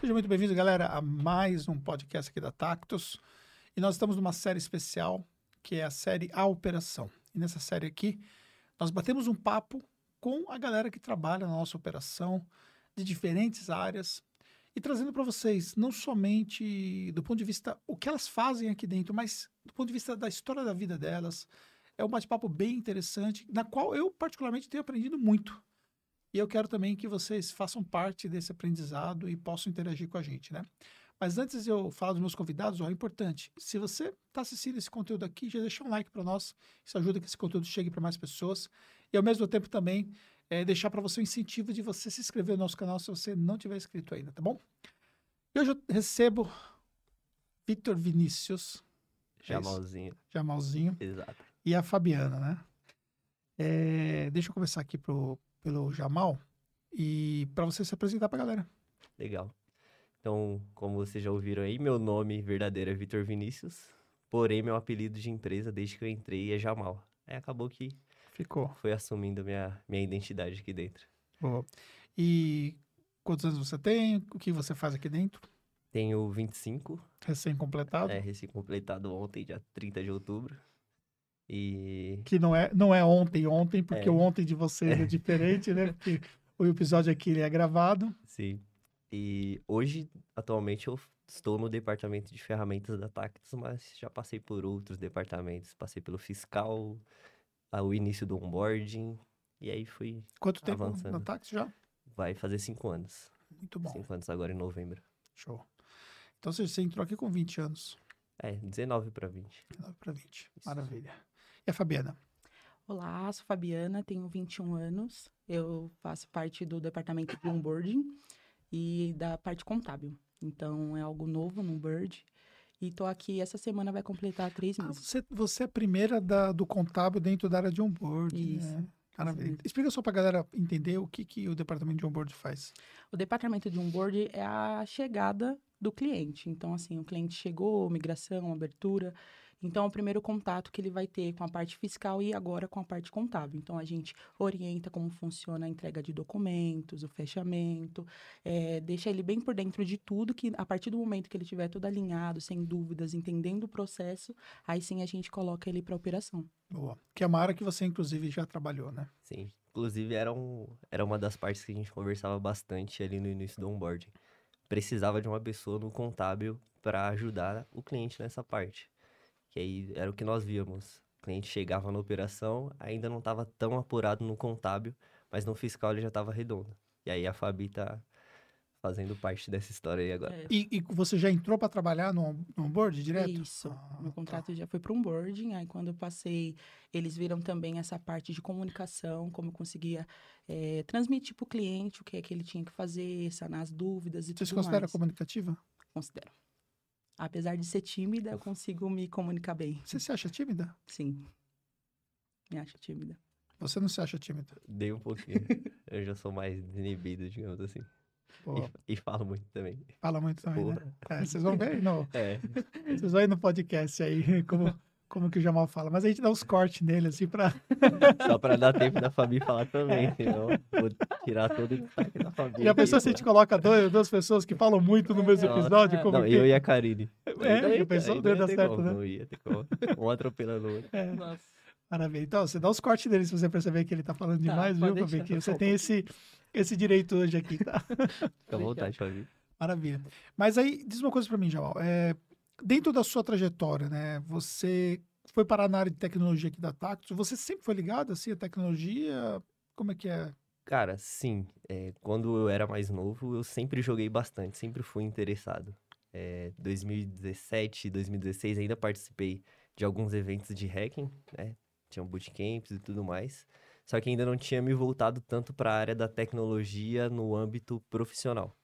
Seja muito bem-vindo, galera, a mais um podcast aqui da Tactus. E nós estamos numa série especial, que é a série A Operação. E nessa série aqui, nós batemos um papo com a galera que trabalha na nossa operação, de diferentes áreas, e trazendo para vocês não somente do ponto de vista o que elas fazem aqui dentro, mas do ponto de vista da história da vida delas. É um bate-papo bem interessante, na qual eu particularmente tenho aprendido muito. E eu quero também que vocês façam parte desse aprendizado e possam interagir com a gente, né? Mas antes de eu falar dos meus convidados, ó, é importante. Se você está assistindo esse conteúdo aqui, já deixa um like para nós. Isso ajuda que esse conteúdo chegue para mais pessoas. E ao mesmo tempo também é, deixar para você o incentivo de você se inscrever no nosso canal se você não tiver inscrito ainda, tá bom? E hoje eu recebo Vitor Vinícius. É Jamalzinho. Jamalzinho. Exato. E a Fabiana, né? É, deixa eu começar aqui pro, pelo Jamal e para você se apresentar para a galera. Legal. Então, como vocês já ouviram aí, meu nome verdadeiro é Vitor Vinícius, porém meu apelido de empresa desde que eu entrei é Jamal. Aí acabou que ficou. Foi assumindo minha minha identidade aqui dentro. Boa. E quantos anos você tem? O que você faz aqui dentro? Tenho 25. Recém-completado? É, recém-completado ontem, dia 30 de outubro. E... Que não é, não é ontem, ontem, porque é. o ontem de vocês é diferente, né? Porque o episódio aqui ele é gravado. Sim. E hoje, atualmente, eu estou no departamento de ferramentas da Tactus, mas já passei por outros departamentos. Passei pelo fiscal, o início do onboarding, e aí fui Quanto tempo avançando. na Tactus já? Vai fazer cinco anos. Muito bom. Cinco anos agora em novembro. Show. Então você entrou aqui com 20 anos. É, 19 para 20. 19 para 20. Isso. Maravilha. E a Fabiana? Olá, sou Fabiana, tenho 21 anos. Eu faço parte do departamento de onboarding e da parte contábil. Então, é algo novo no Bird. E tô aqui, essa semana vai completar três ah, meses. Você, você é a primeira da, do contábil dentro da área de onboarding, Isso. Né? Maravilha. Explica só para a galera entender o que, que o departamento de onboarding faz. O departamento de onboarding é a chegada do cliente. Então, assim, o cliente chegou, migração, abertura. Então, é o primeiro contato que ele vai ter com a parte fiscal e agora com a parte contábil. Então, a gente orienta como funciona a entrega de documentos, o fechamento, é, deixa ele bem por dentro de tudo, que a partir do momento que ele tiver tudo alinhado, sem dúvidas, entendendo o processo, aí sim a gente coloca ele para operação. Boa. Que é uma área que você, inclusive, já trabalhou, né? Sim. Inclusive, era, um, era uma das partes que a gente conversava bastante ali no início do onboarding. Precisava de uma pessoa no contábil para ajudar o cliente nessa parte. Que aí era o que nós víamos. O cliente chegava na operação, ainda não estava tão apurado no contábil, mas no fiscal ele já estava redondo. E aí a Fabi tá fazendo parte dessa história aí agora. É. E, e, você já entrou para trabalhar no, no onboard direto? Isso. Ah, Meu contrato tá. já foi para onboarding. Aí quando eu passei, eles viram também essa parte de comunicação, como eu conseguia é, transmitir para o cliente o que é que ele tinha que fazer, sanar as dúvidas e você tudo mais. Você considera comunicativa? Considero. Apesar de ser tímida, eu consigo me comunicar bem. Você se acha tímida? Sim. Me acho tímida. Você não se acha tímida? Dei um pouquinho. eu já sou mais inibido, digamos assim. E, e, falo muito também. Fala muito também, né? É, vocês vão ver no... É. Vocês vão ver no podcast aí como como que o Jamal fala, mas a gente dá uns cortes nele, assim, pra... Só pra dar tempo da Fabi falar também, é. senão vou tirar todo o destaque da Fabi. E a pessoa, se a gente coloca dois, duas pessoas que falam muito no mesmo episódio, como não, que... eu e a Karine. É, a pessoa não ia dar certo, como, né? Não ia ter como, um atropelando o outro. É. Nossa. Maravilha. Então, você dá os cortes dele se você perceber que ele tá falando tá, demais, viu, Fabi? Que você tem esse, esse direito hoje aqui, tá? Fica à vontade, Fabi. Maravilha. Mas aí, diz uma coisa pra mim, Jamal. É, dentro da sua trajetória, né? Você foi parar na área de tecnologia aqui da Tactus. Você sempre foi ligado assim à tecnologia? Como é que é? Cara, sim. É, quando eu era mais novo, eu sempre joguei bastante, sempre fui interessado. É, 2017, 2016 ainda participei de alguns eventos de hacking, né? Bootcamps e tudo mais. Só que ainda não tinha me voltado tanto para a área da tecnologia no âmbito profissional.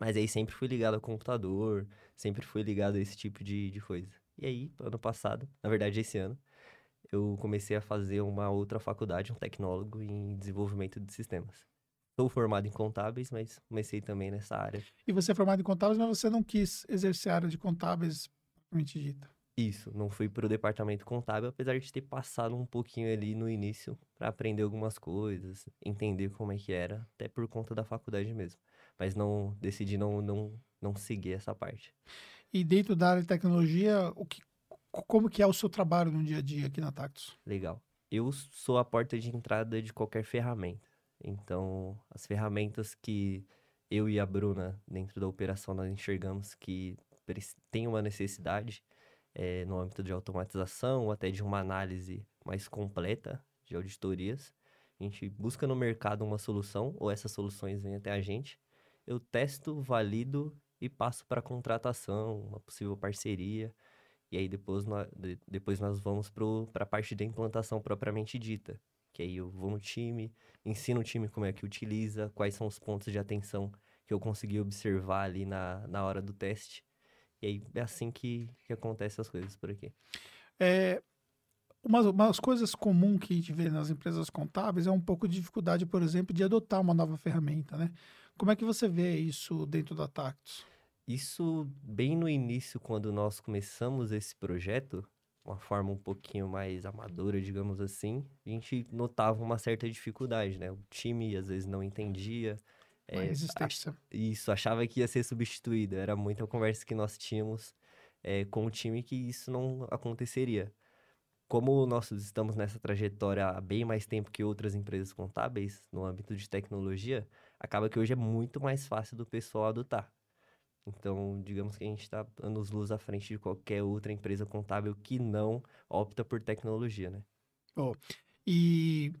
Mas aí sempre fui ligado ao computador, sempre fui ligado a esse tipo de, de coisa. E aí, ano passado, na verdade esse ano, eu comecei a fazer uma outra faculdade, um tecnólogo em desenvolvimento de sistemas. Sou formado em contábeis, mas comecei também nessa área. E você é formado em contábeis, mas você não quis exercer a área de contábeis propriamente dita? Isso, não fui para o departamento contábil, apesar de ter passado um pouquinho ali no início para aprender algumas coisas, entender como é que era, até por conta da faculdade mesmo. Mas não decidi não, não, não seguir essa parte. E dentro da área de tecnologia, o que, como que é o seu trabalho no dia a dia aqui na Tactus? Legal. Eu sou a porta de entrada de qualquer ferramenta. Então, as ferramentas que eu e a Bruna, dentro da operação, nós enxergamos que tem uma necessidade é, no âmbito de automatização ou até de uma análise mais completa de auditorias. A gente busca no mercado uma solução ou essas soluções vêm até a gente. Eu testo, valido e passo para contratação, uma possível parceria. E aí depois nós, depois nós vamos para a parte da implantação propriamente dita. Que aí eu vou no time, ensino o time como é que utiliza, quais são os pontos de atenção que eu consegui observar ali na, na hora do teste. E aí é assim que, que acontecem as coisas por aqui. É, umas, umas coisas comuns que a gente vê nas empresas contábeis é um pouco de dificuldade, por exemplo, de adotar uma nova ferramenta, né? Como é que você vê isso dentro da Tactus? Isso bem no início, quando nós começamos esse projeto, uma forma um pouquinho mais amadora, digamos assim, a gente notava uma certa dificuldade, né? O time às vezes não entendia. Uma é, resistência. Isso, achava que ia ser substituído. Era muita conversa que nós tínhamos é, com o time que isso não aconteceria. Como nós estamos nessa trajetória há bem mais tempo que outras empresas contábeis no âmbito de tecnologia, acaba que hoje é muito mais fácil do pessoal adotar. Então, digamos que a gente está anos luz à frente de qualquer outra empresa contábil que não opta por tecnologia, né? Oh, e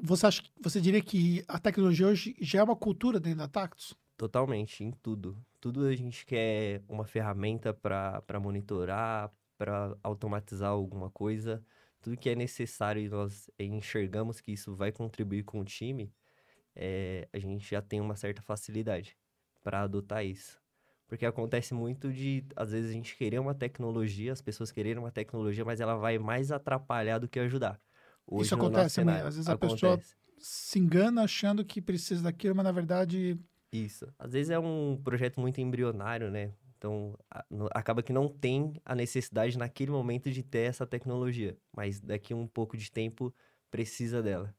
você acha, você diria que a tecnologia hoje já é uma cultura dentro da Tactus? Totalmente, em tudo. Tudo a gente quer uma ferramenta para monitorar, para automatizar alguma coisa. Tudo que é necessário e nós enxergamos que isso vai contribuir com o time, é, a gente já tem uma certa facilidade para adotar isso. Porque acontece muito de, às vezes, a gente querer uma tecnologia, as pessoas quererem uma tecnologia, mas ela vai mais atrapalhar do que ajudar. Hoje, Isso acontece, mas às vezes acontece. a pessoa se engana achando que precisa daquilo, mas na verdade. Isso. Às vezes é um projeto muito embrionário, né? Então, a, no, acaba que não tem a necessidade naquele momento de ter essa tecnologia, mas daqui um pouco de tempo precisa dela.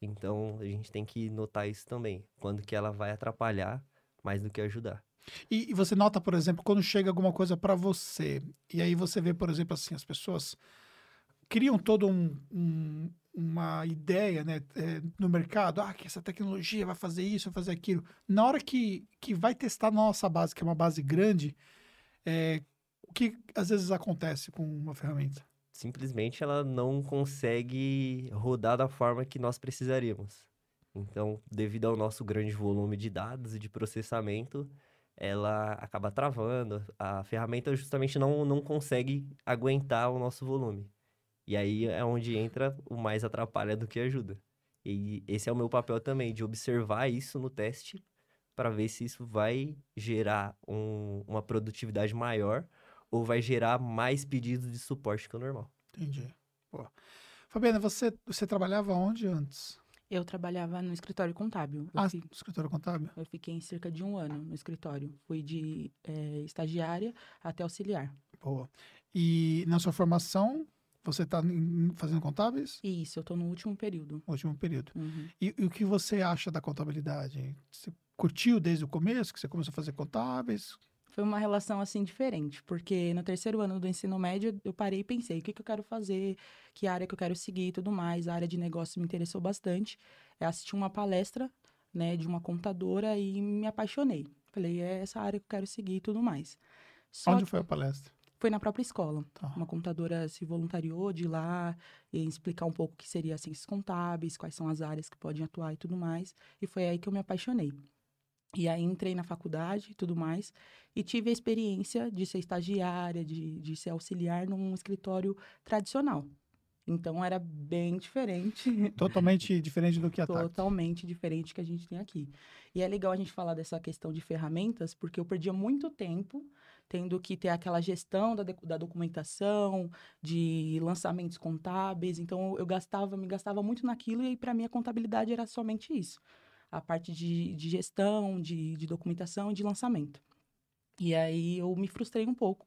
Então, a gente tem que notar isso também, quando que ela vai atrapalhar mais do que ajudar. E, e você nota, por exemplo, quando chega alguma coisa para você, e aí você vê, por exemplo, assim, as pessoas criam toda um, um, uma ideia né, é, no mercado, ah, que essa tecnologia vai fazer isso, vai fazer aquilo. Na hora que, que vai testar nossa base, que é uma base grande, é, o que às vezes acontece com uma ferramenta? Simplesmente ela não consegue rodar da forma que nós precisaríamos. Então, devido ao nosso grande volume de dados e de processamento, ela acaba travando. A ferramenta justamente não, não consegue aguentar o nosso volume. E aí é onde entra o mais atrapalha do que ajuda. E esse é o meu papel também, de observar isso no teste para ver se isso vai gerar um, uma produtividade maior ou vai gerar mais pedidos de suporte que o normal. Entendi. Pô. Fabiana, você, você trabalhava onde antes? Eu trabalhava no escritório contábil. ah, no escritório contábil? Eu fiquei em cerca de um ano no escritório. Fui de é, estagiária até auxiliar. Boa. E na sua formação, você está fazendo contábeis? Isso, eu estou no último período. Último período. Uhum. E, e, o que você acha da contabilidade? Você curtiu desde o começo, que você começou a fazer contábeis? Foi uma relação, assim, diferente. Porque no terceiro ano do ensino médio, eu parei e pensei, o que, que eu quero fazer? Que área que eu quero seguir e tudo mais. A área de negócio me interessou bastante. Eu assisti uma palestra, né, de uma contadora e me apaixonei. Falei, é essa área que eu quero seguir e tudo mais. Só Onde foi a palestra? Foi na própria escola. Tá. Uma contadora se voluntariou de ir lá e explicar um pouco o que seria ciências contábeis, quais são as áreas que podem atuar e tudo mais. E foi aí que eu me apaixonei. E aí entrei na faculdade e tudo mais. E tive a experiência de ser estagiária, de, de ser auxiliar num escritório tradicional. Então era bem diferente. Totalmente diferente do que a Totalmente diferente que a gente tem aqui. E é legal a gente falar dessa questão de ferramentas, porque eu perdia muito tempo tendo que ter aquela gestão da, da documentação, de lançamentos contábeis. Então, eu gastava, me gastava muito naquilo e para mim a contabilidade era somente isso. A parte de, de gestão, de, de documentação e de lançamento. E aí eu me frustrei um pouco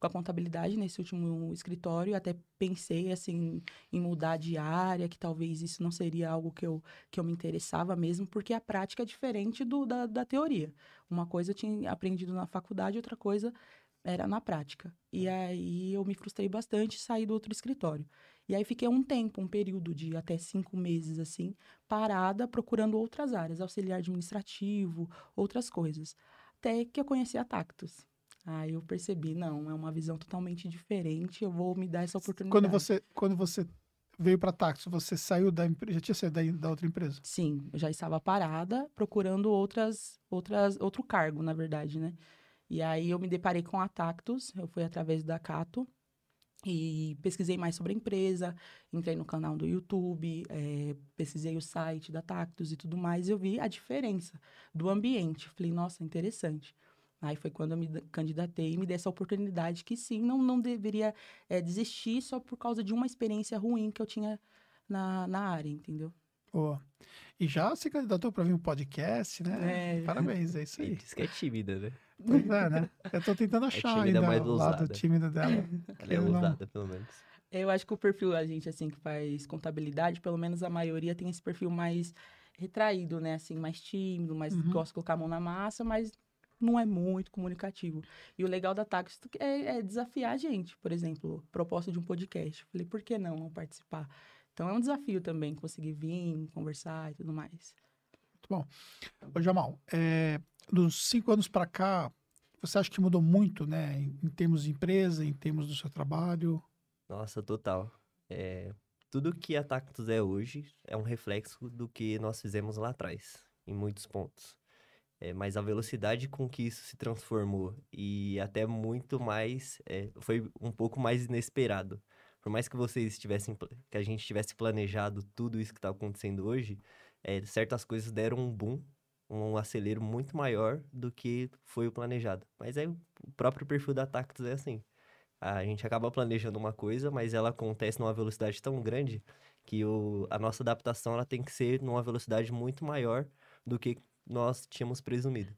com a contabilidade nesse último escritório. Até pensei, assim, em mudar de área, que talvez isso não seria algo que eu, que eu me interessava mesmo, porque a prática é diferente do, da, da teoria. Uma coisa eu tinha aprendido na faculdade, outra coisa era na prática. E aí eu me frustrei bastante e saí do outro escritório. E aí fiquei um tempo, um período de até cinco meses, assim, parada, procurando outras áreas, auxiliar administrativo, outras coisas. Até que eu conheci a Tactus. Aí eu percebi, não, é uma visão totalmente diferente, eu vou me dar essa oportunidade. Quando você, quando você veio para a Tactus, você saiu da empresa, já tinha saído da, da outra empresa? Sim, eu já estava parada, procurando outras, outras, outro cargo, na verdade, né? E aí eu me deparei com a Tactus, eu fui através da Cato e pesquisei mais sobre a empresa, entrei no canal do YouTube, é, pesquisei o site da Tactus e tudo mais, e eu vi a diferença do ambiente. Falei, nossa, interessante. Aí foi quando eu me candidatei e me dei essa oportunidade que sim, não, não deveria é, desistir só por causa de uma experiência ruim que eu tinha na, na área, entendeu? Boa. E já se candidatou para vir um podcast, né? É. Parabéns, é isso aí. Diz que é tímida, né? Pois é, né? Eu tô tentando achar tímida, ainda o lado tímido dela. Ela é Eu não- ousada, pelo menos. Eu acho que o perfil, a gente, assim, que faz contabilidade, pelo menos a maioria tem esse perfil mais retraído, né? Assim, mais tímido, mais Uhum. gosta de colocar a mão na massa, mas não é muito comunicativo. E o legal da Tax é, é desafiar a gente. Por exemplo, proposta de um podcast. Falei, por que não, não participar? Então é um desafio também conseguir vir, conversar e tudo mais. Ô, Jamal, é, dos cinco anos para cá, você acha que mudou muito, né? Em, em termos de empresa, em termos do seu trabalho? Nossa, total. É, tudo que a Tactus é hoje é um reflexo do que nós fizemos lá atrás, em muitos pontos. É, mas a velocidade com que isso se transformou e até muito mais, é, foi um pouco mais inesperado. Por mais que vocês tivessem, pla- que a gente tivesse planejado tudo isso que está acontecendo hoje, é, certas coisas deram um boom, um acelero muito maior do que foi o planejado. Mas é o próprio perfil da Tactus é assim. A gente acaba planejando uma coisa, mas ela acontece numa velocidade tão grande que o, a nossa adaptação ela tem que ser numa velocidade muito maior do que nós tínhamos presumido.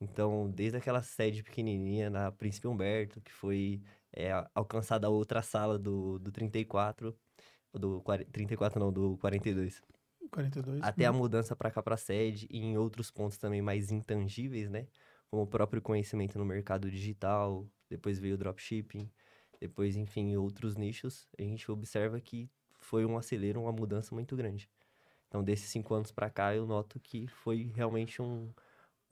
Então, desde aquela sede pequenininha na Príncipe Humberto, que foi é, a- alcançada a outra sala do, do 34, do 40 34 não, do 42. 42. Até a né? mudança para cá para sede e em outros pontos também mais intangíveis, né? Como o próprio conhecimento no mercado digital, depois veio o dropshipping, depois, enfim, em outros nichos, a gente observa que foi um acelero, uma mudança muito grande. Então, desses cinco anos para cá, eu noto que foi realmente um,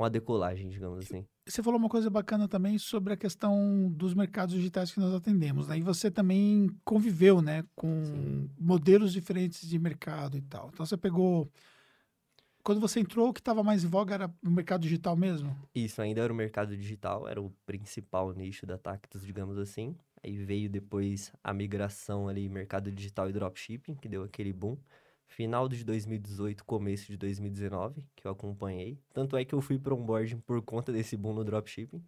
uma decolagem, digamos assim. Você falou uma coisa bacana também sobre a questão dos mercados digitais que nós atendemos, né? E você também conviveu, né, com Sim. modelos diferentes de mercado e tal. Então você pegou quando você entrou, o que estava mais em voga era o mercado digital mesmo? Isso ainda era o mercado digital, era o principal nicho da Tactus, digamos assim. Aí veio depois a migração ali, mercado digital e dropshipping, que deu aquele boom. Final de 2018, começo de 2019, que eu acompanhei. Tanto é que eu fui para onboarding por conta desse boom no dropshipping.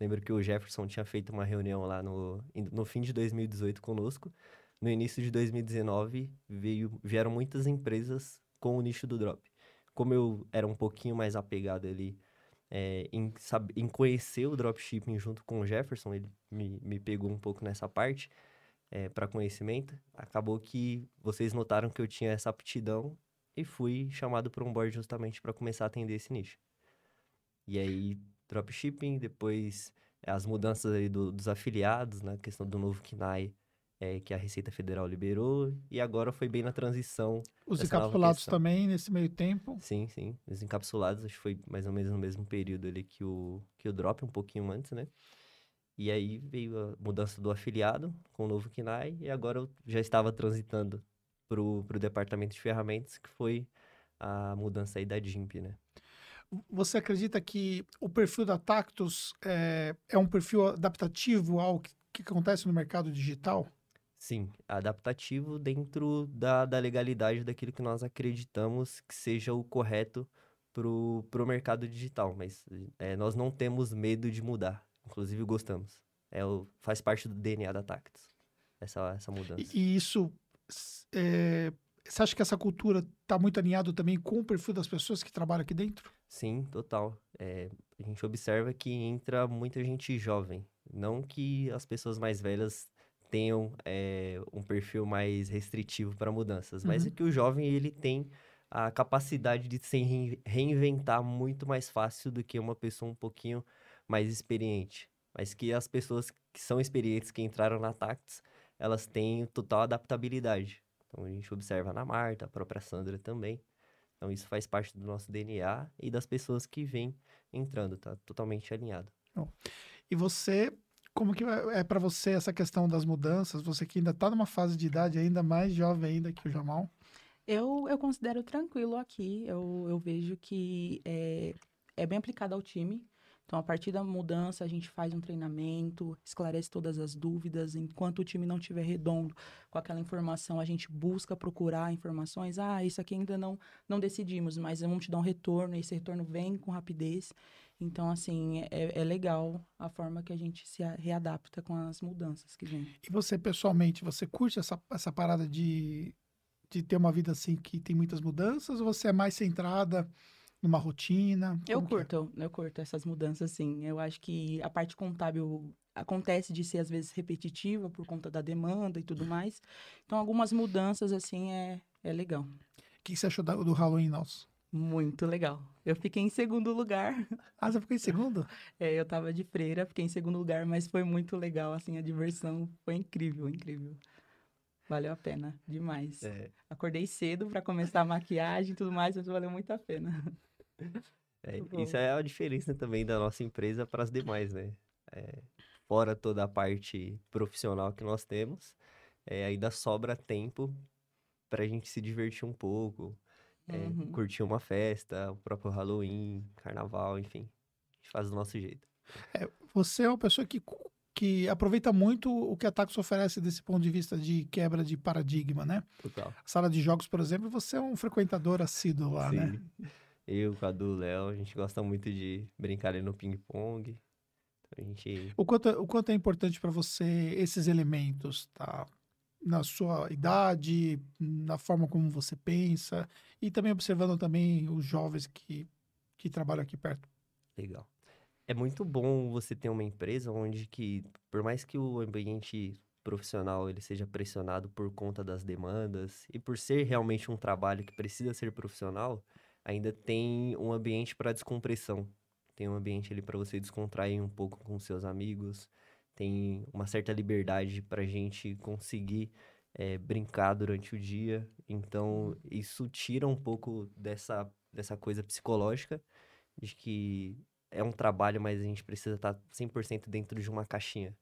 Lembro que o Jefferson tinha feito uma reunião lá no, no fim de 2018 conosco. No início de 2019, veio, vieram muitas empresas com o nicho do drop. Como eu era um pouquinho mais apegado ali é, em, sab- em conhecer o dropshipping junto com o Jefferson, ele me, me pegou um pouco nessa parte para conhecimento. Acabou que vocês notaram que eu tinha essa aptidão e fui chamado para um board justamente para começar a atender esse nicho. E aí, dropshipping, depois eh, as mudanças aí do- dos afiliados, na questão do novo KNAI, eh, que a Receita Federal liberou, e agora foi bem na transição Os encapsulados também nesse meio tempo. Sim, sim. Os encapsulados, acho que foi mais ou menos no mesmo período ali que o, que o Drop, um pouquinho antes, né? E aí veio a mudança do afiliado com o novo KNAI, e agora eu já estava transitando pro, pro departamento de ferramentas, que foi a mudança aí da DIMP, né? Você acredita que o perfil da Tactus é, é um perfil adaptativo ao que, que acontece no mercado digital? Sim, adaptativo dentro da, da legalidade daquilo que nós acreditamos que seja o correto pro, pro mercado digital, mas eh, nós não temos medo de mudar, inclusive gostamos. É o, faz parte do DNA da Tactus, essa, essa mudança. E, e isso é, você acha que essa cultura está muito alinhado também com o perfil das pessoas que trabalham aqui dentro? Sim, total. É, a gente observa que entra muita gente jovem. Não que as pessoas mais velhas tenham é, um perfil mais restritivo para mudanças, mas Uhum. é que o jovem ele tem a capacidade de se rein- reinventar muito mais fácil do que uma pessoa um pouquinho mais experiente. Mas que as pessoas que são experientes, que entraram na Tactus, elas têm total adaptabilidade. Então a gente observa na Marta, a própria Sandra também. Então isso faz parte do nosso DNA e das pessoas que vêm entrando, tá totalmente alinhado. E você, como que é para você essa questão das mudanças? Você que ainda está numa fase de idade ainda mais jovem ainda que o Jamal. Eu, eu considero tranquilo aqui. Eu, eu vejo que é, é bem aplicado ao time. Então, a partir da mudança, a gente faz um treinamento, esclarece todas as dúvidas. Enquanto o time não estiver redondo com aquela informação, a gente busca procurar informações. Ah, isso aqui ainda não, não decidimos, mas vamos te dar um retorno. E esse retorno vem com rapidez. Então, assim, é, é legal a forma que a gente se readapta com as mudanças que vêm. E você, pessoalmente, você curte essa, essa parada de, de ter uma vida assim que tem muitas mudanças? Ou você é mais centrada numa rotina? Eu é? curto, eu curto essas mudanças, sim. Eu acho que a parte contábil acontece de ser, às vezes, repetitiva por conta da demanda e tudo mais. Então, algumas mudanças, assim, é, é legal. O que você achou do Halloween nosso? Muito legal. Eu fiquei em segundo lugar. Ah, você ficou em segundo? É, eu tava de freira, fiquei em segundo lugar, mas foi muito legal, assim, a diversão foi incrível, incrível. Valeu a pena, demais. É, Acordei cedo pra começar a maquiagem e tudo mais, mas valeu muito a pena. é, isso é a diferença também da nossa empresa para as demais, né? É, fora toda a parte profissional que nós temos, é, ainda sobra tempo para a gente se divertir um pouco, é, Uhum. curtir uma festa, o próprio Halloween, carnaval, enfim. A gente faz do nosso jeito. Você é uma pessoa que, que aproveita muito o que a Tacos oferece desse ponto de vista de quebra de paradigma, né? Total. Sala de jogos, por exemplo, você é um frequentador assíduo lá, né? Sim. Eu, o Cadu, Léo, a gente gosta muito de brincar ali no ping-pong. Então, a gente O quanto, o quanto é importante para você esses elementos, tá? Na sua idade, na forma como você pensa e também observando também os jovens que, que trabalham aqui perto. Legal. É muito bom você ter uma empresa onde que, por mais que o ambiente profissional ele seja pressionado por conta das demandas e por ser realmente um trabalho que precisa ser profissional, ainda tem um ambiente para descompressão. Tem um ambiente ali para você descontrair um pouco com seus amigos. Tem uma certa liberdade para a gente conseguir eh, brincar durante o dia. Então, isso tira um pouco dessa, dessa coisa psicológica de que é um trabalho, mas a gente precisa estar 100% dentro de uma caixinha.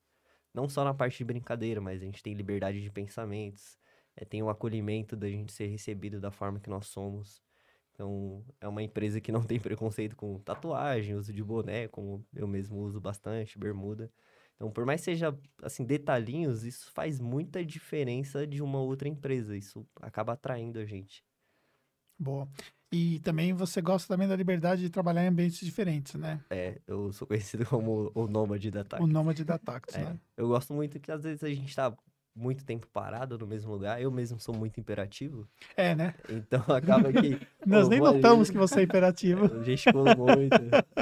Não só na parte de brincadeira, mas a gente tem liberdade de pensamentos, eh, tem o acolhimento da gente ser recebido da forma que nós somos. Então, é uma empresa que não tem preconceito com tatuagem, uso de boné, como eu mesmo uso bastante, bermuda. Então, por mais que seja, assim, detalhinhos, isso faz muita diferença de uma outra empresa. Isso acaba atraindo a gente. Boa. E também você gosta também da liberdade de trabalhar em ambientes diferentes, né? É, eu sou conhecido como o nômade da Tactus. O nômade da Tactus, É, né? eu gosto muito que às vezes a gente tá muito tempo parado no mesmo lugar. Eu mesmo sou muito imperativo. É, né? Então acaba que. Nós nem notamos que você é imperativo. Eu gesticulo muito,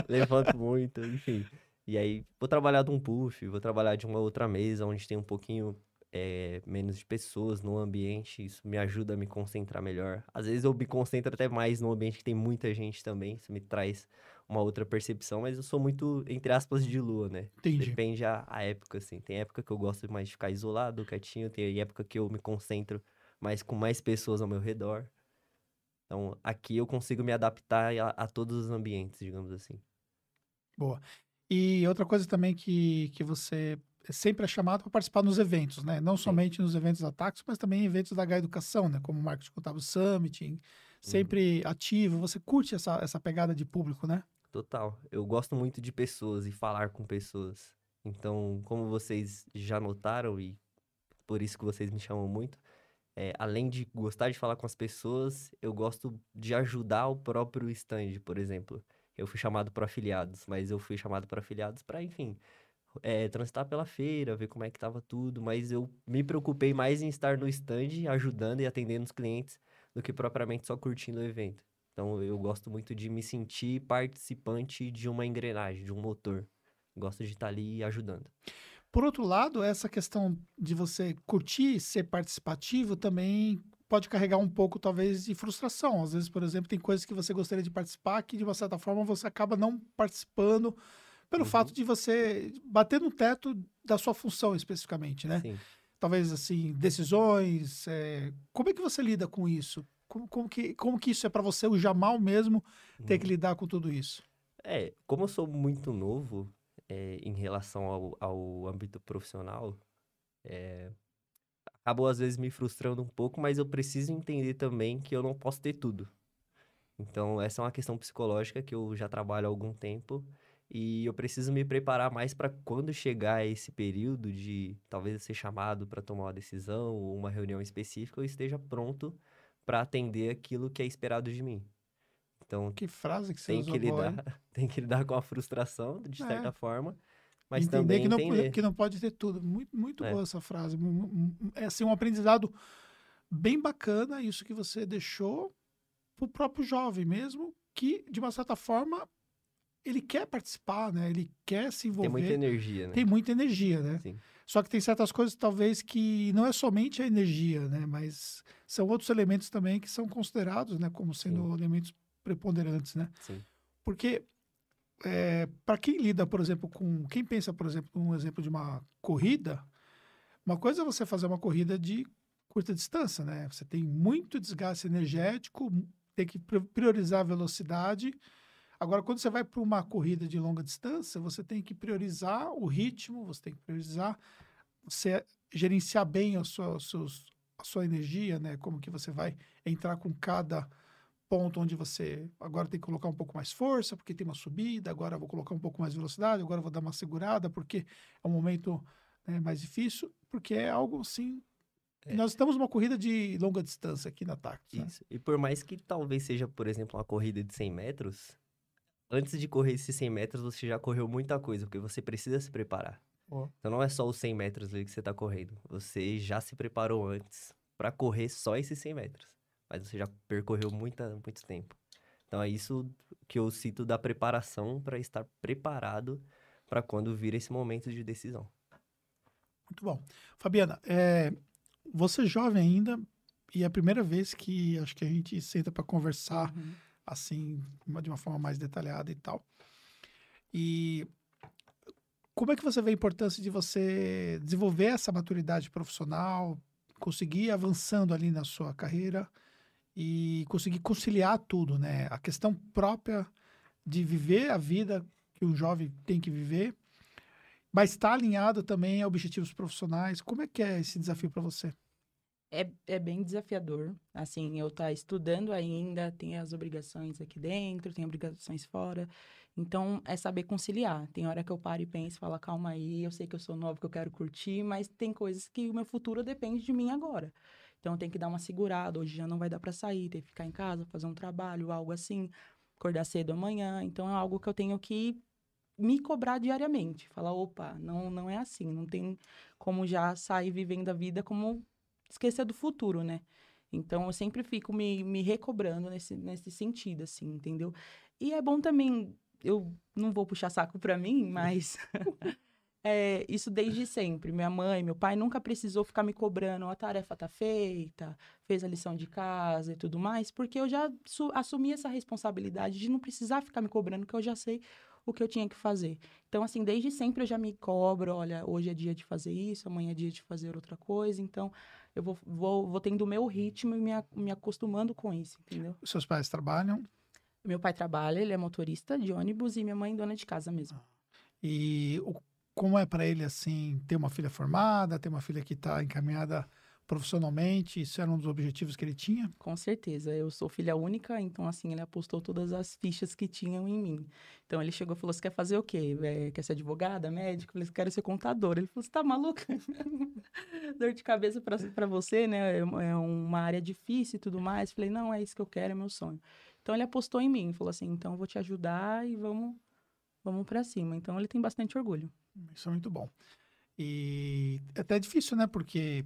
levanto muito, enfim. E aí, vou trabalhar de um puff, vou trabalhar de uma outra mesa onde tem um pouquinho é, menos de pessoas no ambiente. Isso me ajuda a me concentrar melhor. Às vezes eu me concentro até mais no ambiente que tem muita gente também. Isso me traz uma outra percepção, mas eu sou muito, entre aspas, de lua, né? Entendi. Depende a, a época, assim. Tem época que eu gosto mais de ficar isolado, quietinho. Tem época que eu me concentro mais com mais pessoas ao meu redor. Então, aqui eu consigo me adaptar a, a todos os ambientes, digamos assim. Boa. E outra coisa também que, que você sempre é chamado para participar nos eventos, né? Não Sim. somente nos eventos da Tax, mas também em eventos da H Educação, né? Como o Marketing Contábil Summit, sempre ativo. Você curte essa, essa pegada de público, né? Total. Eu gosto muito de pessoas e falar com pessoas. Então, como vocês já notaram, e por isso que vocês me chamam muito, é, além de gostar de falar com as pessoas, eu gosto de ajudar o próprio stand, por exemplo. Eu fui chamado para afiliados, mas eu fui chamado para afiliados para, enfim, é, transitar pela feira, ver como é que tava tudo, mas eu me preocupei mais em estar no stand, ajudando e atendendo os clientes, do que propriamente só curtindo o evento. Então eu gosto muito de me sentir participante de uma engrenagem, de um motor. Gosto de estar ali ajudando. Por outro lado, essa questão de você curtir ser participativo também pode carregar um pouco, talvez, de frustração. Às vezes, por exemplo, tem coisas que você gostaria de participar que, de uma certa forma, você acaba não participando pelo Uhum. fato de você bater no teto da sua função especificamente, né? Sim. Talvez, assim, decisões. é, Como é que você lida com isso? Como, como que, como que isso é para você, o Jamal mesmo, ter que lidar com tudo isso? É, como eu sou muito novo é, em relação ao, ao âmbito profissional, é, acabou às vezes me frustrando um pouco, mas eu preciso entender também que eu não posso ter tudo. Então, essa é uma questão psicológica que eu já trabalho há algum tempo e eu preciso me preparar mais para quando chegar esse período de talvez ser chamado para tomar uma decisão ou uma reunião específica, eu esteja pronto para atender aquilo que é esperado de mim. Então, Que frase que você tem usou que lidar, tem que lidar com a frustração, de É. certa forma, mas entender também que não, entender. que não pode ter tudo. Muito, muito É. boa essa frase. É assim, um aprendizado bem bacana, isso que você deixou para o próprio jovem mesmo, que, de uma certa forma, ele quer participar, né? Ele quer se Tem envolver. muita energia, né? Tem muita energia, né? Sim. Só que tem certas coisas, talvez, que não é somente a energia, né? Mas são outros elementos também que são considerados, né? Como sendo elementos preponderantes, né? Sim. Porque para quem lida, por exemplo, com. Quem pensa, por exemplo, um exemplo de uma corrida, uma coisa é você fazer uma corrida de curta distância, né? Você tem muito desgaste energético, tem que pri- priorizar a velocidade. Agora, quando você vai para uma corrida de longa distância, você tem que priorizar o ritmo, você tem que priorizar, você gerenciar bem a sua, os seus, a sua energia, né? Como que você vai entrar com cada ponto onde você agora tem que colocar um pouco mais força, porque tem uma subida, agora vou colocar um pouco mais de velocidade, agora vou dar uma segurada, porque é um momento né, mais difícil, porque é algo assim. É. Nós estamos numa corrida de longa distância aqui na Tactus. Né? Isso. E por mais que talvez seja, por exemplo, uma corrida de 100 metros, antes de correr esses 100 metros, você já correu muita coisa, porque você precisa se preparar. Ó. Então não é só os 100 metros ali que você está correndo. Você já se preparou antes para correr só esses 100 metros. Mas você já percorreu muita, muito tempo. Então é isso que eu cito da preparação para estar preparado para quando vir esse momento de decisão. Muito bom. Fabiana, é, você é jovem ainda e é a primeira vez que acho que a gente senta para conversar Uhum. Assim, de uma forma mais detalhada e tal. E como é que você vê a importância de você desenvolver essa maturidade profissional, conseguir ir avançando ali na sua carreira e conseguir conciliar tudo, né? A questão própria de viver a vida que um jovem tem que viver, mas estar alinhado também a objetivos profissionais. Como é que é esse desafio para você? É, é bem desafiador. Assim, eu tá estudando ainda, tem as obrigações aqui dentro, tem obrigações fora. Então, é saber conciliar. Tem hora que eu paro e penso, falo, calma aí, eu sei que eu sou nova, que eu quero curtir, mas tem coisas que o meu futuro depende de mim agora. Então, tem que dar uma segurada. Hoje já não vai dar para sair, tem que ficar em casa, fazer um trabalho, algo assim, acordar cedo amanhã. Então, é algo que eu tenho que me cobrar diariamente. Falar, opa, não, não é assim. Não tem como já sair vivendo a vida como esquecer do futuro, né? Então, eu sempre fico me, me recobrando nesse, nesse sentido, assim, entendeu? E é bom também, eu não vou puxar saco pra mim, mas é, isso desde sempre. Minha mãe, meu pai nunca precisou ficar me cobrando, a tarefa tá feita, fez a lição de casa e tudo mais, porque eu já su- assumi essa responsabilidade de não precisar ficar me cobrando, que eu já sei o que eu tinha que fazer. Então, assim, desde sempre eu já me cobro, olha, hoje é dia de fazer isso, amanhã é dia de fazer outra coisa, então eu vou, vou, vou tendo o meu ritmo e me, me acostumando com isso, entendeu? Os seus pais trabalham Meu pai trabalha, ele é motorista de ônibus e minha mãe dona de casa mesmo. e o- como é para ele assim ter uma filha formada, ter uma filha que está encaminhada profissionalmente? Isso era um dos objetivos que ele tinha? Com certeza, eu sou filha única, então assim, ele apostou todas as fichas que tinham em mim. Então ele chegou e falou: Você quer fazer o quê? É, quer ser advogada, médico? Eu falei: Quero ser contador. Ele falou: Você tá maluca? Dor de cabeça pra pra você, né? É é uma área difícil e tudo mais. Falei: Não, é isso que eu quero, é meu sonho. Então ele apostou em mim, falou assim: Então eu vou te ajudar e vamos, vamos para cima. Então ele tem bastante orgulho. Isso é muito bom. E é até difícil, né? Porque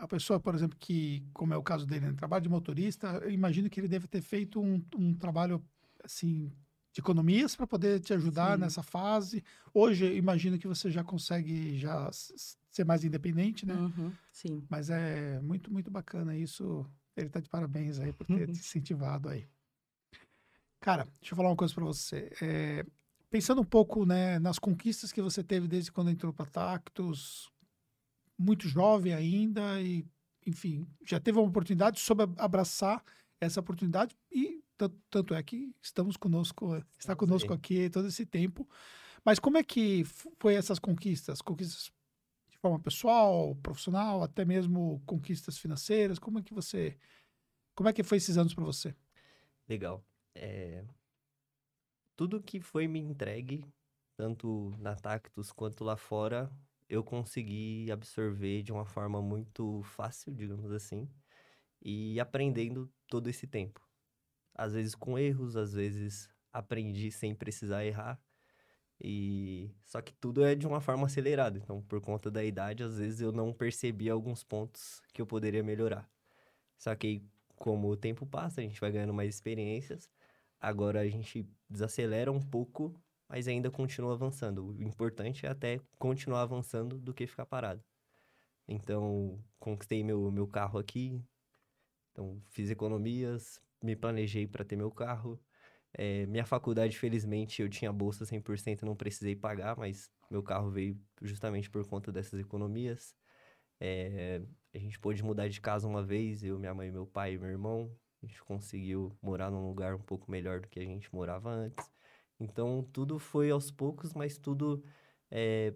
a pessoa, por exemplo, que, como é o caso dele, né, trabalho de motorista, eu imagino que ele deve ter feito um, um trabalho, assim, de economias para poder te ajudar Sim. nessa fase. Hoje, imagino que você já consegue já ser mais independente, né? Uhum, sim. Mas é muito, muito bacana isso. Ele tá de parabéns aí por ter te incentivado aí. Cara, deixa eu falar uma coisa para você. É, pensando um pouco né, nas conquistas que você teve desde quando entrou para Tactus, muito jovem ainda e, enfim, já teve uma oportunidade, soube ab- abraçar essa oportunidade e tan- tanto é que estamos conosco, está Estamos conosco aí. aqui todo esse tempo. Mas como é que foi essas conquistas? Conquistas de forma pessoal, profissional, até mesmo conquistas financeiras? Como é que você, como é que foi esses anos para você? Legal. É, Tudo que foi me entregue, tanto na Tactus quanto lá fora, eu consegui absorver de uma forma muito fácil, digamos assim, e aprendendo todo esse tempo. Às vezes com erros, às vezes aprendi sem precisar errar. E só que tudo é de uma forma acelerada, então por conta da idade, às vezes eu não percebi alguns pontos que eu poderia melhorar. Só que como o tempo passa, a gente vai ganhando mais experiências. Agora a gente desacelera um pouco, mas ainda continua avançando. O importante é até continuar avançando do que ficar parado. Então, conquistei meu, meu carro aqui. Então, fiz economias, me planejei para ter meu carro. É, minha faculdade, felizmente, eu tinha bolsa 100%, não precisei pagar, mas meu carro veio justamente por conta dessas economias. É, a gente pôde mudar de casa uma vez, eu, minha mãe, meu pai e meu irmão. A gente conseguiu morar num lugar um pouco melhor do que a gente morava antes. Então, tudo foi aos poucos, mas tudo é,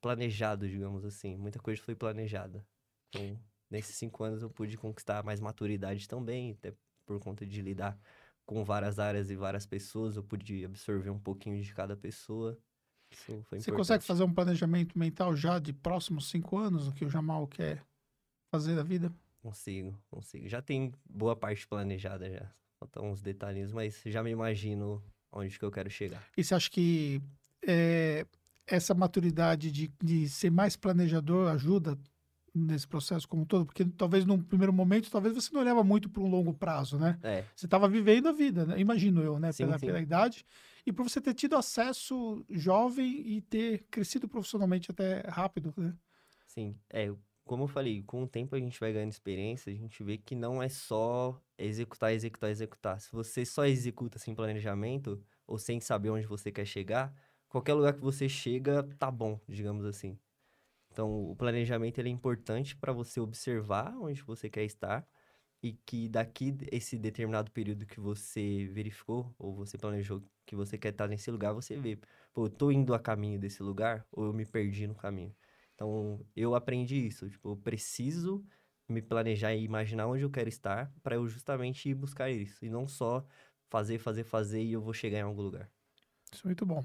planejado, digamos assim. Muita coisa foi planejada. Então, nesses cinco anos eu pude conquistar mais maturidade também, até por conta de lidar com várias áreas e várias pessoas, eu pude absorver um pouquinho de cada pessoa. Isso foi Você importante. consegue fazer um planejamento mental já de próximos cinco anos, o que o Jamal quer fazer da vida? Consigo, consigo. Já tem boa parte planejada já. Faltam uns detalhinhos, mas já me imagino onde que eu quero chegar. E você acha que é, essa maturidade de, de ser mais planejador ajuda nesse processo como um todo? Porque talvez num primeiro momento, talvez você não olhava muito para um longo prazo, né? É, Você estava vivendo a vida, né? imagino eu, né? Sim, pela, sim. pela idade. E por você ter tido acesso jovem e ter crescido profissionalmente até rápido, né? sim. É, como eu falei, com o tempo a gente vai ganhando experiência, a gente vê que não é só executar, executar, executar. Se você só executa sem planejamento, ou sem saber onde você quer chegar, qualquer lugar que você chega, tá bom, digamos assim. Então, o planejamento ele é importante para você observar onde você quer estar e que daqui esse determinado período que você verificou ou você planejou que você quer estar nesse lugar, você vê, pô, eu tô indo a caminho desse lugar ou eu me perdi no caminho. Então, eu aprendi isso, tipo, eu preciso me planejar e imaginar onde eu quero estar para eu justamente ir buscar isso e não só fazer, fazer, fazer e eu vou chegar em algum lugar. Isso é muito bom.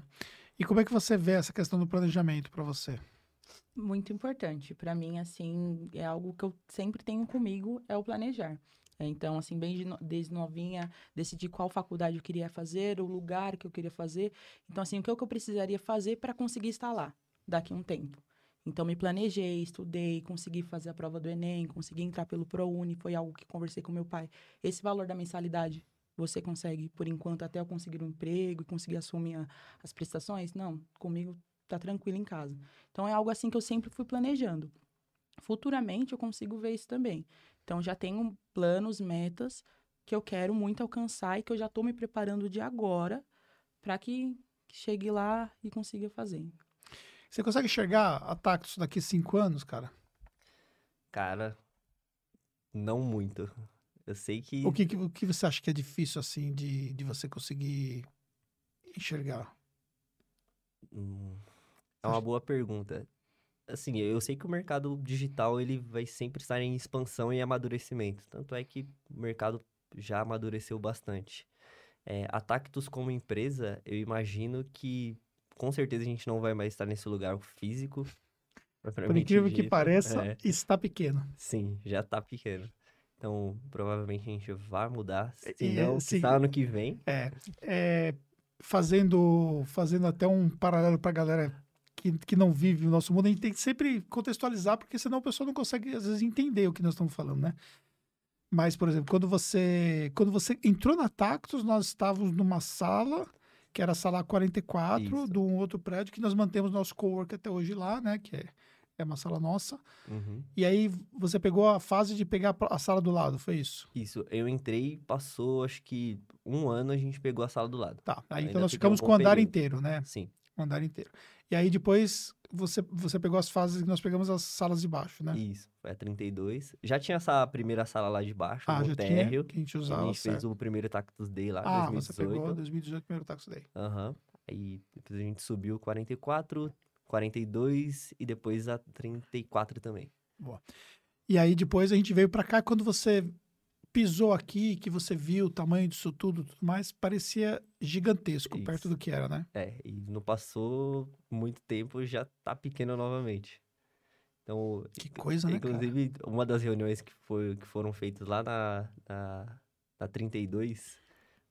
E como é que você vê essa questão do planejamento para você? Muito importante. Para mim, assim, é algo que eu sempre tenho comigo, é o planejar. É, Então, assim, bem de no- desde novinha, decidi qual faculdade eu queria fazer, o lugar que eu queria fazer. Então, assim, o que eu que eu precisaria fazer para conseguir estar lá daqui a um tempo. Então, me planejei, estudei, consegui fazer a prova do Enem, consegui entrar pelo ProUni, foi algo que conversei com meu pai. Esse valor da mensalidade, você consegue, por enquanto, até eu conseguir um emprego e conseguir assumir a- as prestações? Não, comigo tá tranquilo em casa. Então é algo assim que eu sempre fui planejando. Futuramente eu consigo ver isso também. Então já tenho planos, metas que eu quero muito alcançar e que eu já estou me preparando de agora para que chegue lá e consiga fazer. Você consegue enxergar a Tactus daqui a cinco anos, cara? Cara, não muito. Eu sei que O que, que- o que você acha que é difícil, assim, de, de você conseguir enxergar? Hum, É uma boa pergunta. Assim, eu sei que o mercado digital ele vai sempre estar em expansão e amadurecimento. Tanto é que o mercado já amadureceu bastante. É, a Tactus como empresa, eu imagino que com certeza a gente não vai mais estar nesse lugar físico. Por incrível que pareça, É, está pequeno. sim, já tá pequeno. Então, provavelmente a gente vai mudar. Se E, não, sim. está ano que vem. É, é, fazendo, fazendo até um paralelo para a galera que, que não vive o nosso mundo, a gente tem que sempre contextualizar, porque senão a pessoa não consegue, às vezes, entender o que nós estamos falando, né? Mas, por exemplo, quando você, quando você entrou na Tactus, nós estávamos numa sala, que era a sala 44, Isso. de um outro prédio, que nós mantemos nosso cowork até hoje lá, né? Que é, é uma sala nossa. Uhum. E aí você pegou a fase de pegar a sala do lado, foi isso? Isso, eu entrei, passou acho que um ano a gente pegou a sala do lado. Tá. Aí, então nós um ficamos bom com o andar período. inteiro, né? Sim, O andar inteiro. E aí depois você, você pegou as fases que nós pegamos as salas de baixo, né? isso, foi a 32. Já tinha essa primeira sala lá de baixo, ah, no térreo. que a gente usava, a gente fez certo. o primeiro Tactus Day lá, Ah, 2018. você pegou 2018 primeiro Tax Day. Aham. Aí depois a gente subiu 44, 42 e depois a 34 também. E aí depois a gente veio pra cá, quando você pisou aqui, que você viu o tamanho disso tudo, tudo mais, parecia gigantesco perto Isso. do que era, né? É, e não passou muito tempo, já tá pequeno novamente. Então, Que coisa, né, cara? inclusive, uma das reuniões que, foi, que foram feitas lá na, na, na 32,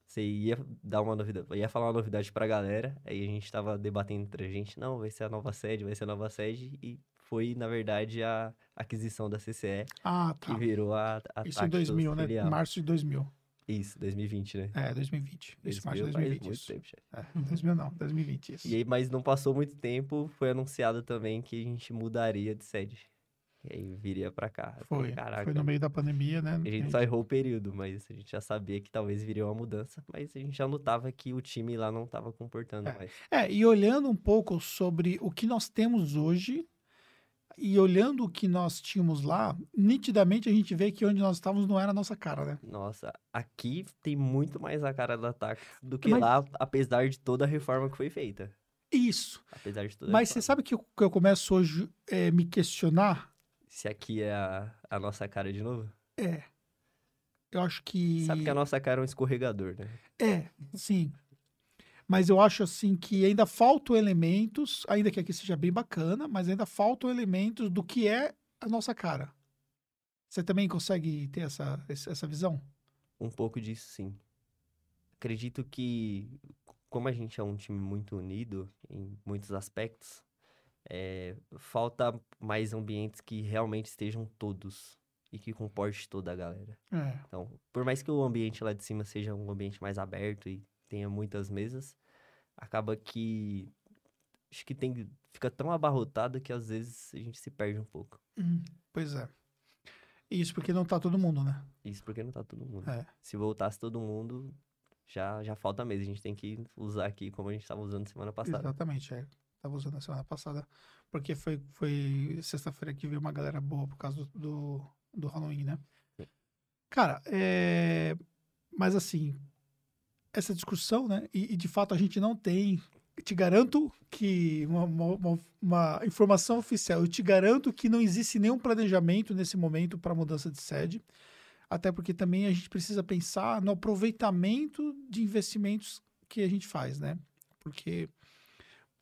você ia dar uma novidade, ia falar uma novidade pra galera, aí a gente tava debatendo entre a gente, não, vai ser a nova sede, vai ser a nova sede, e foi, na verdade, a aquisição da CCE, Ah, que tá. virou a, a Isso em Tactus 2000, né? filial. Março de 2000. Isso, 2020, né? É, 2020. Isso, março de 2000 faz 2020. muito Isso. tempo já. É, 2000 não, 2020, isso. E aí, mas não passou muito tempo, foi anunciado também que a gente mudaria de sede. E aí viria pra cá. Foi, Caraca. foi no meio da pandemia, né? A gente só errou o período, mas a gente já sabia que talvez viria uma mudança, mas a gente já notava que o time lá não estava comportando É. mais. É, e olhando um pouco sobre o que nós temos hoje e olhando o que nós tínhamos lá, nitidamente a gente vê que onde nós estávamos não era a nossa cara, né? Nossa, aqui tem muito mais a cara da Tactus do que Mas- lá, apesar de toda a reforma que foi feita. Isso. Apesar de a Mas você sabe que eu, que eu começo hoje é, me questionar? Se aqui é a, a nossa cara de novo? É. Eu acho que. Sabe que a nossa cara é um escorregador, né? É, sim. Mas eu acho assim que ainda faltam elementos, ainda que aqui seja bem bacana, mas ainda faltam elementos do que é a nossa cara. Você também consegue ter essa, essa visão? Um pouco disso, sim. Acredito que, como a gente é um time muito unido em muitos aspectos, é, falta mais ambientes que realmente estejam todos e que comporte toda a galera. É. Então, por mais que o ambiente lá de cima seja um ambiente mais aberto e tenha muitas mesas, acaba que acho que tem fica tão abarrotado que às vezes a gente se perde um pouco. Hum, pois é. Isso porque não tá todo mundo, né? Isso porque não tá todo mundo. É. Se voltasse todo mundo, já, já falta mesa. A gente tem que usar aqui como a gente estava usando semana passada. Exatamente, é. Tava usando a semana passada, porque foi, foi sexta-feira que veio uma galera boa por causa do, do, do Halloween, né? Cara, é... Mas assim, essa discussão, né? E, e, de fato a gente não tem... Te garanto que... Uma, uma, uma- informação oficial. Eu te garanto que não existe nenhum planejamento nesse momento para mudança de sede. Até porque também a gente precisa pensar no aproveitamento de investimentos que a gente faz, né? Porque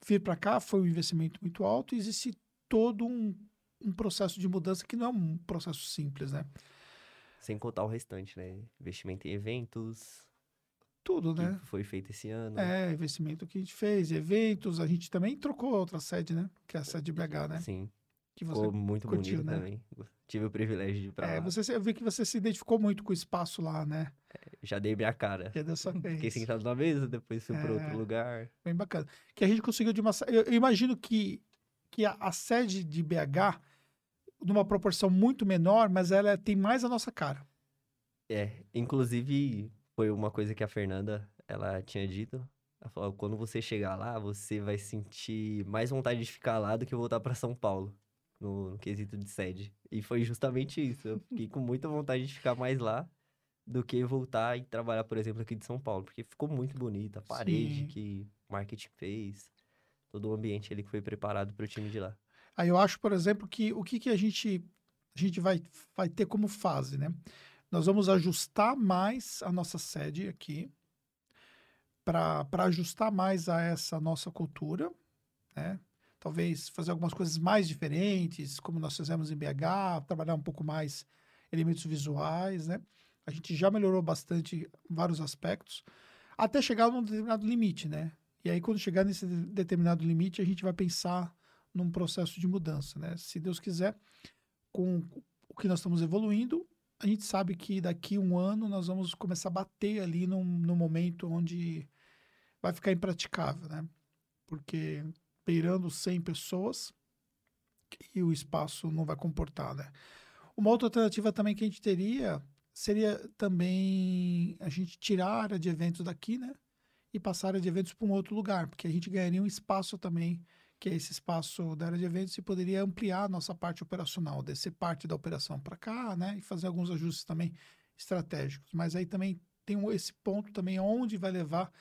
vir para cá foi um investimento muito alto e existe todo um, um processo de mudança que não é um processo simples, né? Sem contar o restante, né? Investimento em eventos, Tudo, né? foi feito esse ano. É, investimento que a gente fez, eventos, a gente também trocou outra sede, né? Que é a sede BH, né? Sim, Que você, ficou muito curtiu, bonito né? também. Tive o privilégio de ir pra é, lá. você, eu vi que você se identificou muito com o espaço lá, né? Já dei minha cara. Que é dessa vez. Fiquei sentado na mesa, depois fui para É. outro lugar. Bem bacana. Que a gente conseguiu de uma. Eu, eu imagino que, que a, a sede de BH, numa proporção muito menor, mas ela tem mais a nossa cara. É, inclusive foi uma coisa que a Fernanda, ela tinha dito. Ela falou, quando você chegar lá, você vai sentir mais vontade de ficar lá do que voltar para São Paulo, no, no quesito de sede. E foi justamente isso. Eu fiquei com muita vontade de ficar mais lá do que voltar e trabalhar, por exemplo, aqui de São Paulo, porque ficou muito bonita a parede Sim. que o marketing fez, todo o ambiente ali que foi preparado para o time de lá. Aí eu acho, por exemplo, que o que, que a gente, a gente vai, vai ter como fase, né? Nós vamos ajustar mais a nossa sede aqui para ajustar mais a essa nossa cultura, né? Talvez fazer algumas coisas mais diferentes, como nós fizemos em BH, trabalhar um pouco mais elementos visuais, né? A gente já melhorou bastante vários aspectos, até chegar num determinado limite, né? E aí, quando chegar nesse de- determinado limite, a gente vai pensar num processo de mudança, né? Se Deus quiser, com o que nós estamos evoluindo, a gente sabe que daqui um ano nós vamos começar a bater ali num, momento onde vai ficar impraticável, né? Porque beirando 100 pessoas e o espaço não vai comportar, né? Uma outra alternativa também que a gente teria seria também a gente tirar a área de eventos daqui, né? E passar a área de eventos para um outro lugar, porque a gente ganharia um espaço também, que é esse espaço da área de eventos, e poderia ampliar a nossa parte operacional, descer parte da operação para cá, né? E fazer alguns ajustes também estratégicos. Mas aí também tem esse ponto também onde vai levar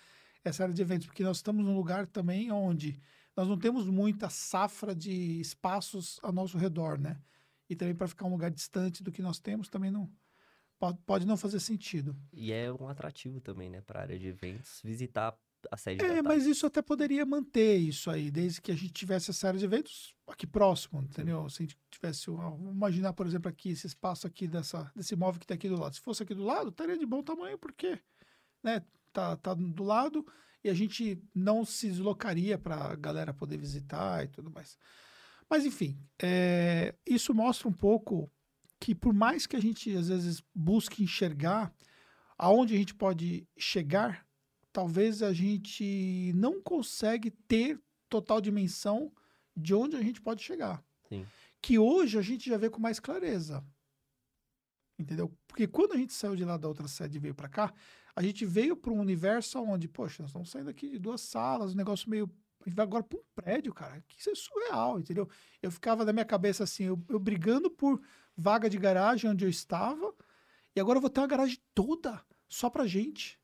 essa área de eventos, porque nós estamos num lugar também onde nós não temos muita safra de espaços ao nosso redor, né? E também para ficar um lugar distante do que nós temos também não pode, pode não fazer sentido. E é um atrativo também, né, para a área de eventos, visitar É, mas isso até poderia manter isso aí, desde que a gente tivesse essa área de eventos aqui próximo, entendeu? Se a gente tivesse, vamos imaginar, por exemplo, aqui, esse espaço aqui dessa, desse imóvel que está aqui do lado. Se fosse aqui do lado, estaria de bom tamanho, porque, né, tá, tá do lado e a gente não se deslocaria para a galera poder visitar e tudo mais. Mas, enfim, é, isso mostra um pouco que por mais que a gente, às vezes, busque enxergar aonde a gente pode chegar, talvez a gente não consegue ter total dimensão de onde a gente pode chegar. Sim. Que hoje a gente já vê com mais clareza. Entendeu? Porque quando a gente saiu de lá da outra sede e veio para cá, a gente veio para um universo onde, poxa, nós estamos saindo aqui de duas salas, um negócio meio. A gente vai agora para um prédio, cara. Que isso é surreal, entendeu? Eu ficava na minha cabeça assim, eu, eu brigando por vaga de garagem onde eu estava, e agora eu vou ter uma garagem toda só pra gente.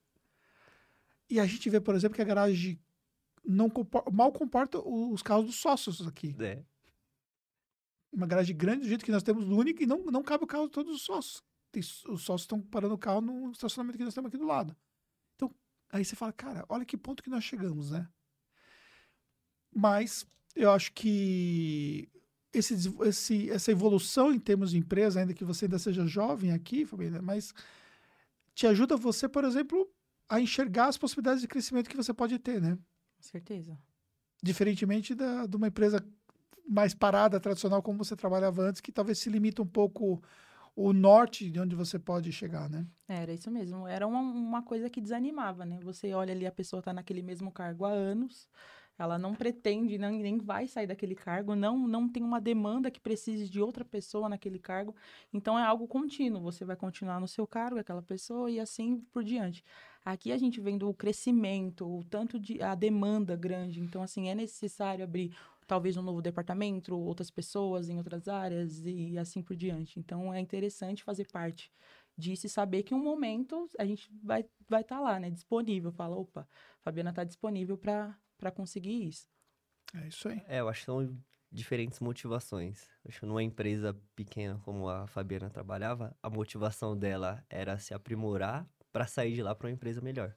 E a gente vê, por exemplo, que a garagem não compor- mal comporta os carros dos sócios aqui. É, Uma garagem grande do jeito que nós temos única e não, não cabe o carro de todos os sócios. Tem os sócios estão parando o carro no estacionamento que nós temos aqui do lado. Então, aí você fala, cara, olha que ponto que nós chegamos, né? Mas eu acho que esse, esse, essa evolução em termos de empresa, ainda que você ainda seja jovem aqui, família, mas te ajuda você, por exemplo, a enxergar as possibilidades de crescimento que você pode ter, né? Com certeza. Diferentemente da, de uma empresa mais parada, tradicional, como você trabalhava antes, que talvez se limita um pouco o norte de onde você pode chegar, né? Era isso mesmo. Era uma, uma coisa que desanimava, né? Você olha ali, a pessoa está naquele mesmo cargo há anos, ela não pretende, não, nem vai sair daquele cargo, não, não tem uma demanda que precise de outra pessoa naquele cargo. Então é algo contínuo. Você vai continuar no seu cargo, aquela pessoa, e assim por diante. Aqui a gente vendo o crescimento, o tanto de a demanda grande. Então, assim, é necessário abrir talvez um novo departamento, outras pessoas em outras áreas e assim por diante. Então é interessante fazer parte disso e saber que em um momento a gente vai estar vai tá lá, né? Disponível. Fala, opa, Fabiana está disponível para conseguir isso. É isso aí. é, eu acho que são diferentes motivações. Acho que numa empresa pequena como a Fabiana trabalhava, a motivação dela era se aprimorar para sair de lá para uma empresa melhor.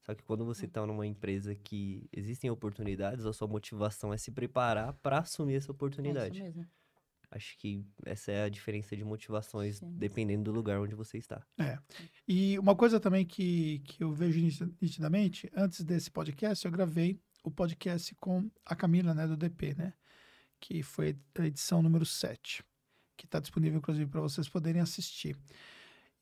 Só que quando você está numa empresa que existem oportunidades, a sua motivação é se preparar para assumir essa É oportunidade. isso mesmo. Acho que essa é a diferença de motivações, Sim. dependendo do lugar onde você está. E uma coisa também que, que eu vejo niti- nitidamente, antes desse podcast, eu gravei o podcast com a Camila, né, do DP, né? Que foi a edição número 7, que está disponível, inclusive, para vocês poderem assistir.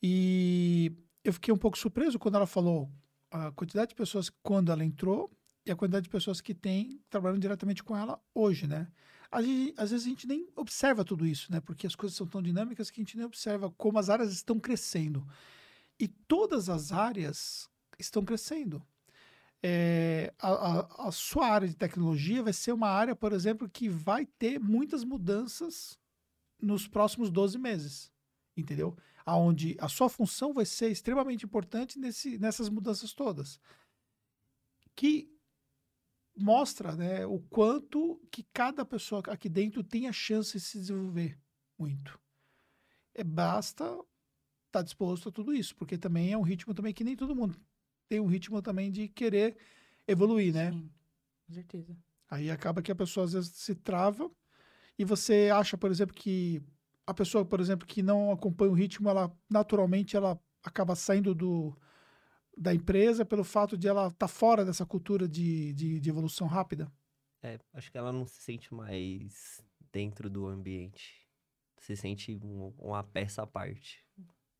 E eu fiquei um pouco surpreso quando ela falou a quantidade de pessoas quando ela entrou e a quantidade de pessoas que tem trabalhando diretamente com ela hoje, né? Às vezes, às vezes a gente nem observa tudo isso, né? Porque as coisas são tão dinâmicas que a gente nem observa como as áreas estão crescendo. E todas as áreas estão crescendo. É, a, a- a sua área de tecnologia vai ser uma área, por exemplo, que vai ter muitas mudanças nos próximos 12 meses. Entendeu? Aonde a sua função vai ser extremamente importante nesse, nessas mudanças todas. Que mostra né, o quanto que cada pessoa aqui dentro tem a chance de se desenvolver muito. É, basta estar disposto a tudo isso, porque também é um ritmo também que nem todo mundo tem um ritmo também de querer evoluir, né? Sim, com certeza. Aí acaba que a pessoa às vezes se trava e você acha, por exemplo, que a pessoa, por exemplo, que não acompanha o ritmo, ela naturalmente ela acaba saindo do da empresa pelo fato de ela estar tá fora dessa cultura de, de, de, evolução rápida? É, acho que ela não se sente mais dentro do ambiente. Se sente um, uma peça à parte.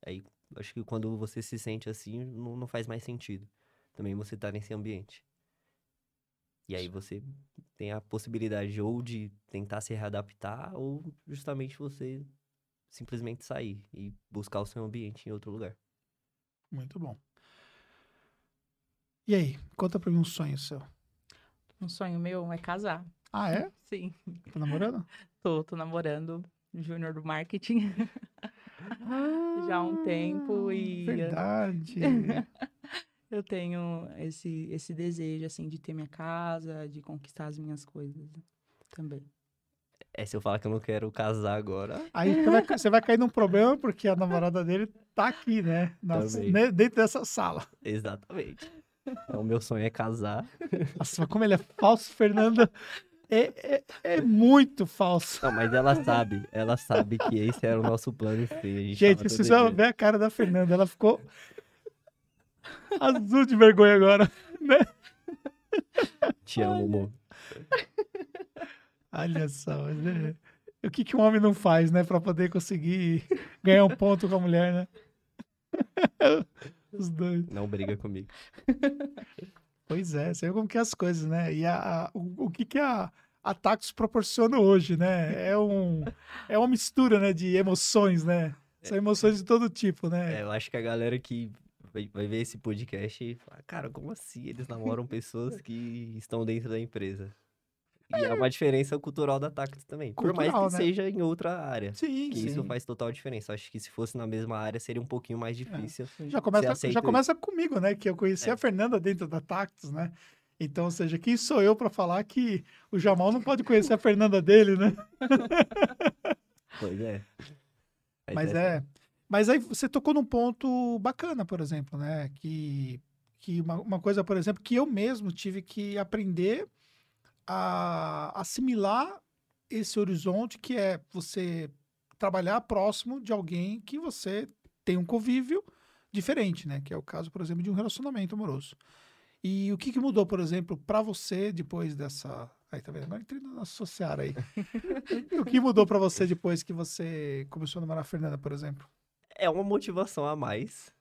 Aí, acho que quando você se sente assim, não, não faz mais sentido. Também você tá nesse ambiente. E aí você tem a possibilidade ou de tentar se readaptar ou justamente você simplesmente sair e buscar o seu ambiente em outro lugar. Muito bom. E aí, conta pra mim um sonho seu. Um sonho meu é casar. Ah, é? Sim. Tá namorando? tô, tô namorando. Júnior do marketing. Ah, Já há um tempo e. Verdade. eu tenho esse, esse desejo, assim, de ter minha casa, de conquistar as minhas coisas também. É, se eu falar que eu não quero casar agora. Aí você vai, você vai cair num problema porque a namorada dele tá aqui, né? Nossa, né? Dentro dessa sala. Exatamente. Então, o meu sonho é casar. Nossa, como ele é falso, Fernanda. É, é, é, muito falso. Não, mas ela sabe, ela sabe que esse era o nosso plano C. Gente, gente vocês vão ver a cara da Fernanda, ela ficou azul de vergonha agora, né? Te amo, amor. Olha só, né? o que, que um homem não faz, né, para poder conseguir ganhar um ponto com a mulher, né? Os dois. Não briga comigo. Pois é, você vê como que é as coisas, né? E a, a o, o, que, que a, a Tacos proporciona hoje, né? É, um, é uma mistura né, de emoções, né? São emoções de todo tipo, né? É, eu acho que a galera que vai, vai ver esse podcast e fala, cara, como assim eles namoram pessoas que estão dentro da empresa? E é uma diferença cultural da Tactus também. Cultural, por mais que né? seja em outra área. Sim, que sim. Isso faz total diferença. Acho que se fosse na mesma área, seria um pouquinho mais é, difícil. É. Já, começa, já começa comigo, né? Que eu conheci é. a Fernanda dentro da Tactus, né? Então, ou seja, quem sou eu para falar que o Jamal não pode conhecer a Fernanda dele, né? pois é. Mas, Mas é. é. Mas aí você tocou num ponto bacana, por exemplo, né? Que, que uma, uma coisa, por exemplo, que eu mesmo tive que aprender a assimilar esse horizonte que é você trabalhar próximo de alguém que você tem um convívio diferente, né? Que é o caso, por exemplo, de um relacionamento amoroso. E o que, que mudou, por exemplo, para você depois dessa. Aí, tá vendo? Agora entrei na associar aí. o que mudou para você depois que você começou a namorar a Fernanda, por exemplo? É uma motivação a mais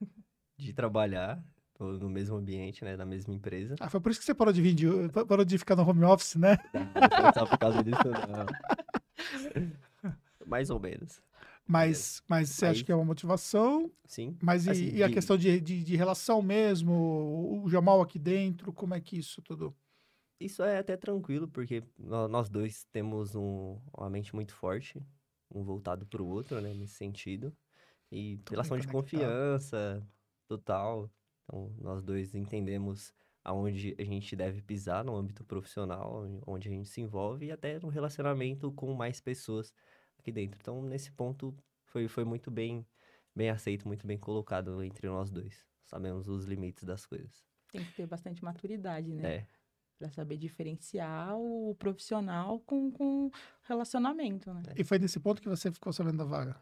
de trabalhar no mesmo ambiente, né? Na mesma empresa. Ah, foi por isso que você parou de vir de, parou de ficar no home office, né? Não, por causa disso, não. Mais ou menos. Mas, mas você acha que é uma motivação? Sim. Mas e, assim, e a de... questão de, de, de, relação mesmo? O Jamal aqui dentro, como é que isso tudo? Isso é até tranquilo, porque nós dois temos um, uma mente muito forte, um voltado para o outro, né? Nesse sentido. E Tô relação de confiança total. Então, nós dois entendemos aonde a gente deve pisar no âmbito profissional, onde a gente se envolve e até no relacionamento com mais pessoas aqui dentro. Então, nesse ponto, foi, foi muito bem, bem aceito, muito bem colocado entre nós dois. Sabemos os limites das coisas. Tem que ter bastante maturidade, né? É. Pra saber diferenciar o profissional com, com relacionamento, né? E foi nesse ponto que você ficou sabendo da vaga?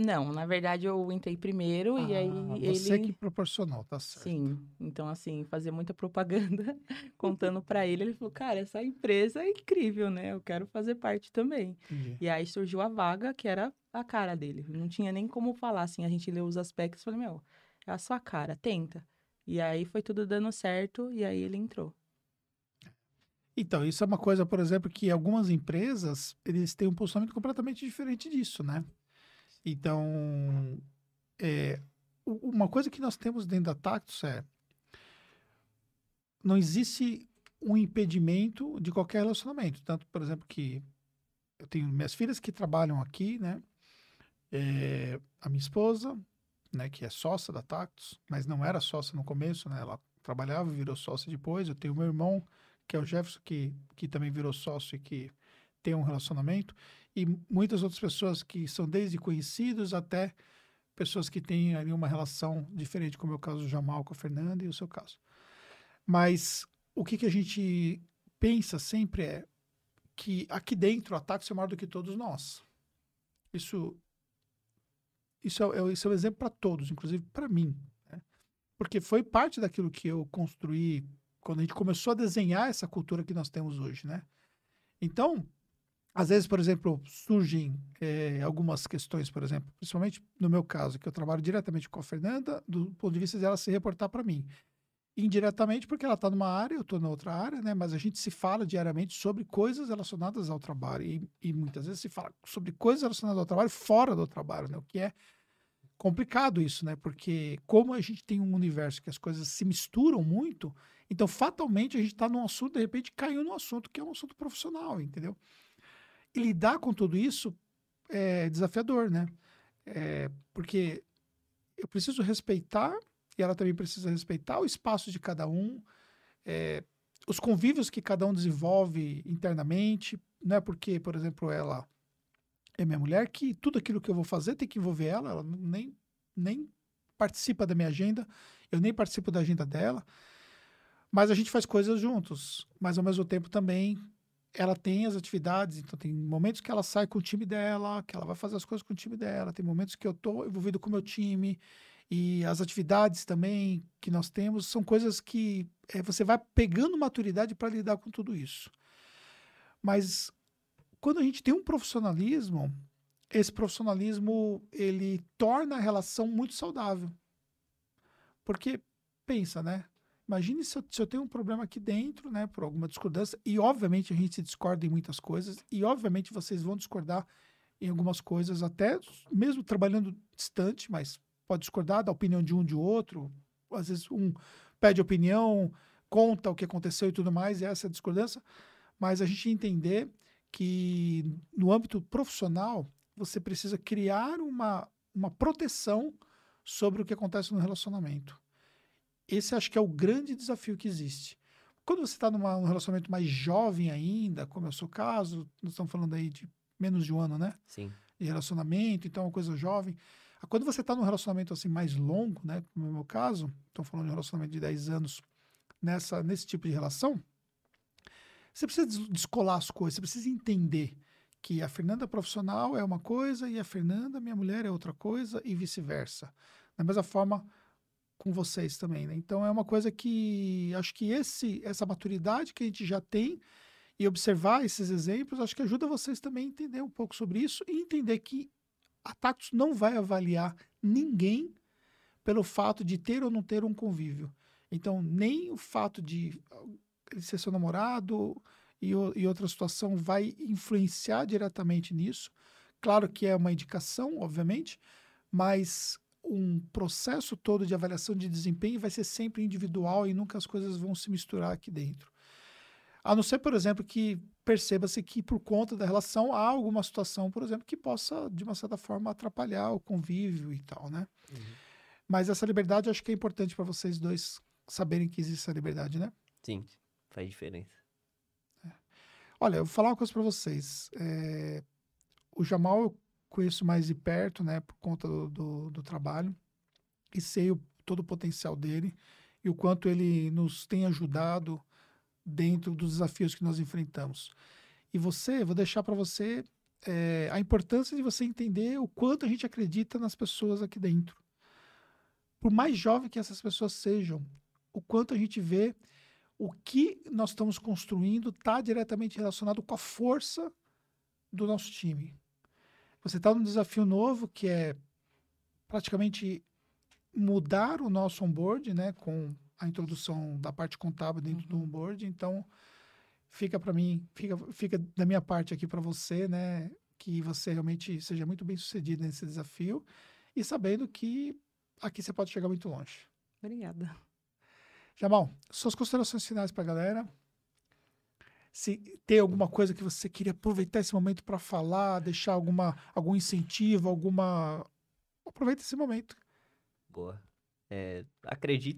Não, na verdade eu entrei primeiro ah, e aí você ele... que proporcionou, tá certo. Sim, então assim, fazer muita propaganda, contando para ele, ele falou, cara, essa empresa é incrível, né? Eu quero fazer parte também. Entendi. E aí surgiu a vaga, que era a cara dele. Não tinha nem como falar, assim, a gente leu os aspectos e falei, meu, é a sua cara, tenta. E aí foi tudo dando certo e aí ele entrou. Então, isso é uma coisa, por exemplo, que algumas empresas, eles têm um posicionamento completamente diferente disso, né? Então, é, uma coisa que nós temos dentro da Tactus é não existe um impedimento de qualquer relacionamento. Tanto, por exemplo, que eu tenho minhas filhas que trabalham aqui, né? É, a minha esposa, né, que é sócia da Tactus, mas não era sócia no começo, né? Ela trabalhava, virou sócia depois. Eu tenho meu irmão, que é o Jefferson, que, que também virou sócio e que tem um relacionamento e muitas outras pessoas que são desde conhecidos até pessoas que têm ali uma relação diferente, como é o caso do Jamal com a Fernanda e o seu caso. Mas o que, que a gente pensa sempre é que aqui dentro o ataque é maior do que todos nós. Isso, isso, é, é isso é um exemplo para todos, inclusive para mim. Né? porque foi parte daquilo que eu construí quando a gente começou a desenhar essa cultura que nós temos hoje, né? Então, às vezes, por exemplo, surgem é, algumas questões, por exemplo, principalmente no meu caso, que eu trabalho diretamente com a Fernanda, do ponto de vista dela se reportar para mim. Indiretamente, porque ela está numa área, eu estou na outra área, né? Mas a gente se fala diariamente sobre coisas relacionadas ao trabalho. E, e muitas vezes se fala sobre coisas relacionadas ao trabalho fora do trabalho, né? O que é complicado isso, né? Porque como a gente tem um universo que as coisas se misturam muito, então fatalmente a gente está num assunto, de repente caiu num assunto que é um assunto profissional, entendeu? E lidar com tudo isso é desafiador, né? É, porque eu preciso respeitar, e ela também precisa respeitar o espaço de cada um, é, os convívios que cada um desenvolve internamente, né? Porque, por exemplo, ela é minha mulher, que tudo aquilo que eu vou fazer tem que envolver ela, ela nem, nem participa da minha agenda, eu nem participo da agenda dela, mas a gente faz coisas juntos, mas ao mesmo tempo também ela tem as atividades, então tem momentos que ela sai com o time dela, que ela vai fazer as coisas com o time dela, tem momentos que eu estou envolvido com o meu time, e as atividades também que nós temos são coisas que é, você vai pegando maturidade para lidar com tudo isso. Mas quando a gente tem um profissionalismo, esse profissionalismo ele torna a relação muito saudável. Porque pensa, né? Imagine se eu, se eu, tenho um problema aqui dentro, né, por alguma discordância, e obviamente a gente se discorda em muitas coisas, e obviamente vocês vão discordar em algumas coisas, até mesmo trabalhando distante, mas pode discordar da opinião de um de outro. Às vezes um pede opinião, conta o que aconteceu e tudo mais, e essa é a discordância. Mas a gente entender que no âmbito profissional você precisa criar uma, uma proteção sobre o que acontece no relacionamento esse acho que é o grande desafio que existe. Quando você está num relacionamento mais jovem ainda, como é o seu caso, nós estamos falando aí de menos de um ano, né? Sim. De relacionamento, então é uma coisa jovem. Quando você está num relacionamento assim mais longo, né? Como é o meu caso, estamos falando de um relacionamento de 10 anos nessa, nesse tipo de relação, você precisa descolar as coisas, você precisa entender que a Fernanda profissional é uma coisa e a Fernanda, minha mulher, é outra coisa e vice-versa. Da mesma forma, com vocês também, né? Então é uma coisa que acho que esse essa maturidade que a gente já tem e observar esses exemplos, acho que ajuda vocês também a entender um pouco sobre isso e entender que a Tactus não vai avaliar ninguém pelo fato de ter ou não ter um convívio. Então, nem o fato de ele ser seu namorado e, e outra situação vai influenciar diretamente nisso. Claro que é uma indicação, obviamente, mas um processo todo de avaliação de desempenho vai ser sempre individual e nunca as coisas vão se misturar aqui dentro. A não ser, por exemplo, que perceba-se que por conta da relação há alguma situação, por exemplo, que possa, de uma certa forma, atrapalhar o convívio e tal, né? Uhum. Mas essa liberdade, acho que é importante para vocês dois saberem que existe essa liberdade, né? Sim, faz diferença. É. Olha, eu vou falar uma coisa para vocês. É... O Jamal, eu conheço mais de perto, né, por conta do, do, do trabalho, e sei o, todo o potencial dele e o quanto ele nos tem ajudado dentro dos desafios que nós enfrentamos. E você, vou deixar para você é, a importância de você entender o quanto a gente acredita nas pessoas aqui dentro. Por mais jovem que essas pessoas sejam, o quanto a gente vê o que nós estamos construindo está diretamente relacionado com a força do nosso time. Você está num desafio novo que é praticamente mudar o nosso onboard, né, com a introdução da parte contábil dentro uhum. do onboard. Então, fica para mim, fica, fica da minha parte aqui para você, né, que você realmente seja muito bem sucedido nesse desafio e sabendo que aqui você pode chegar muito longe. Obrigada. Jamal, suas considerações finais para a galera se tem alguma coisa que você queria aproveitar esse momento para falar, deixar alguma, algum incentivo, alguma. Aproveita esse momento. Boa. É,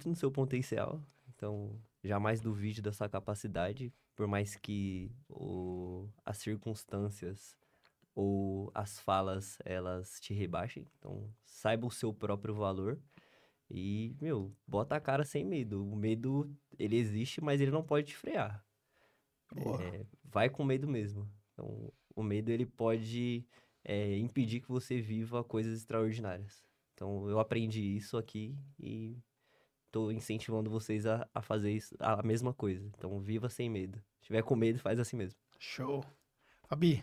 no seu potencial. Então, jamais duvide da sua capacidade, por mais que o, as circunstâncias ou as falas elas te rebaixem. Então, saiba o seu próprio valor e, meu, bota a cara sem medo. O medo, ele existe, mas ele não pode te frear. É, vai com medo mesmo. Então, o medo ele pode é, impedir que você viva coisas extraordinárias. Então, eu aprendi isso aqui e tô incentivando vocês a, a fazer isso, a mesma coisa. Então, viva sem medo. Se tiver com medo, faz assim mesmo. Show. Fabi,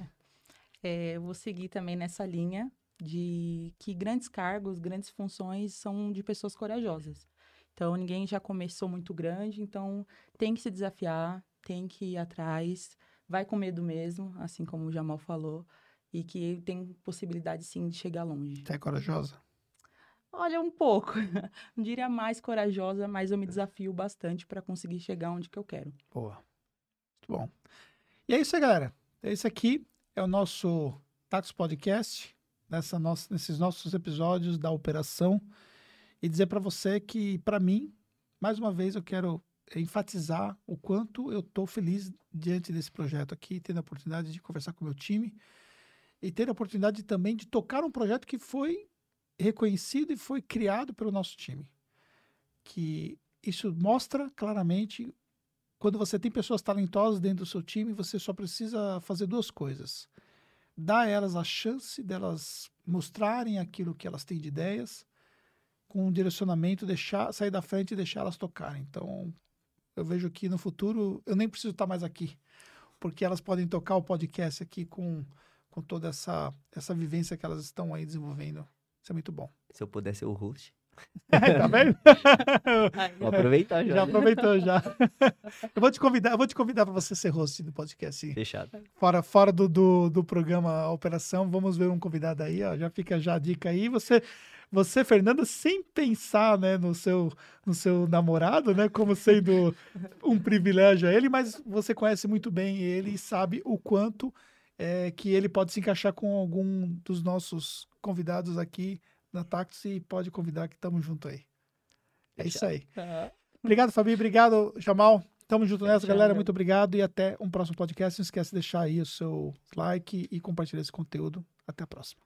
É, eu vou seguir também nessa linha de que grandes cargos, grandes funções são de pessoas corajosas. Então, ninguém já começou muito grande, então tem que se desafiar, tem que ir atrás, vai com medo mesmo, assim como o Jamal falou, e que tem possibilidade sim de chegar longe. você é corajosa? Olha, um pouco. Não diria mais corajosa, mas eu me desafio bastante para conseguir chegar onde que eu quero. Boa. Muito bom. E é isso aí, galera. Esse aqui é o nosso Tacos Podcast, nessa nossa, nesses nossos episódios da operação. E dizer para você que, para mim, mais uma vez eu quero enfatizar o quanto eu estou feliz diante desse projeto aqui, tendo a oportunidade de conversar com o meu time e ter a oportunidade também de tocar um projeto que foi reconhecido e foi criado pelo nosso time. Que isso mostra claramente quando você tem pessoas talentosas dentro do seu time, você só precisa fazer duas coisas: dar a elas a chance delas mostrarem aquilo que elas têm de ideias, com um direcionamento, deixar sair da frente e deixar elas tocarem. Então, eu vejo que no futuro eu nem preciso estar mais aqui, porque elas podem tocar o podcast aqui com, com toda essa, essa vivência que elas estão aí desenvolvendo. Isso é muito bom. Se eu puder ser o host, tá vendo? vou aproveitar já. já né? aproveitou já. eu vou te convidar, eu vou te convidar para você ser host do podcast. sim. Fechado. Fora, fora do, do, do programa Operação, vamos ver um convidado aí, ó. Já fica já a dica aí. Você, você, Fernanda, sem pensar, né, no seu, no seu namorado, né, como sendo um privilégio a ele, mas você conhece muito bem ele e sabe o quanto é, que ele pode se encaixar com algum dos nossos convidados aqui na Tactus e pode convidar que estamos junto aí. É isso aí. Obrigado, Fabi. Obrigado, Jamal. Tamo junto nessa, galera. Muito obrigado e até um próximo podcast. Não esquece de deixar aí o seu like e compartilhar esse conteúdo. Até a próxima.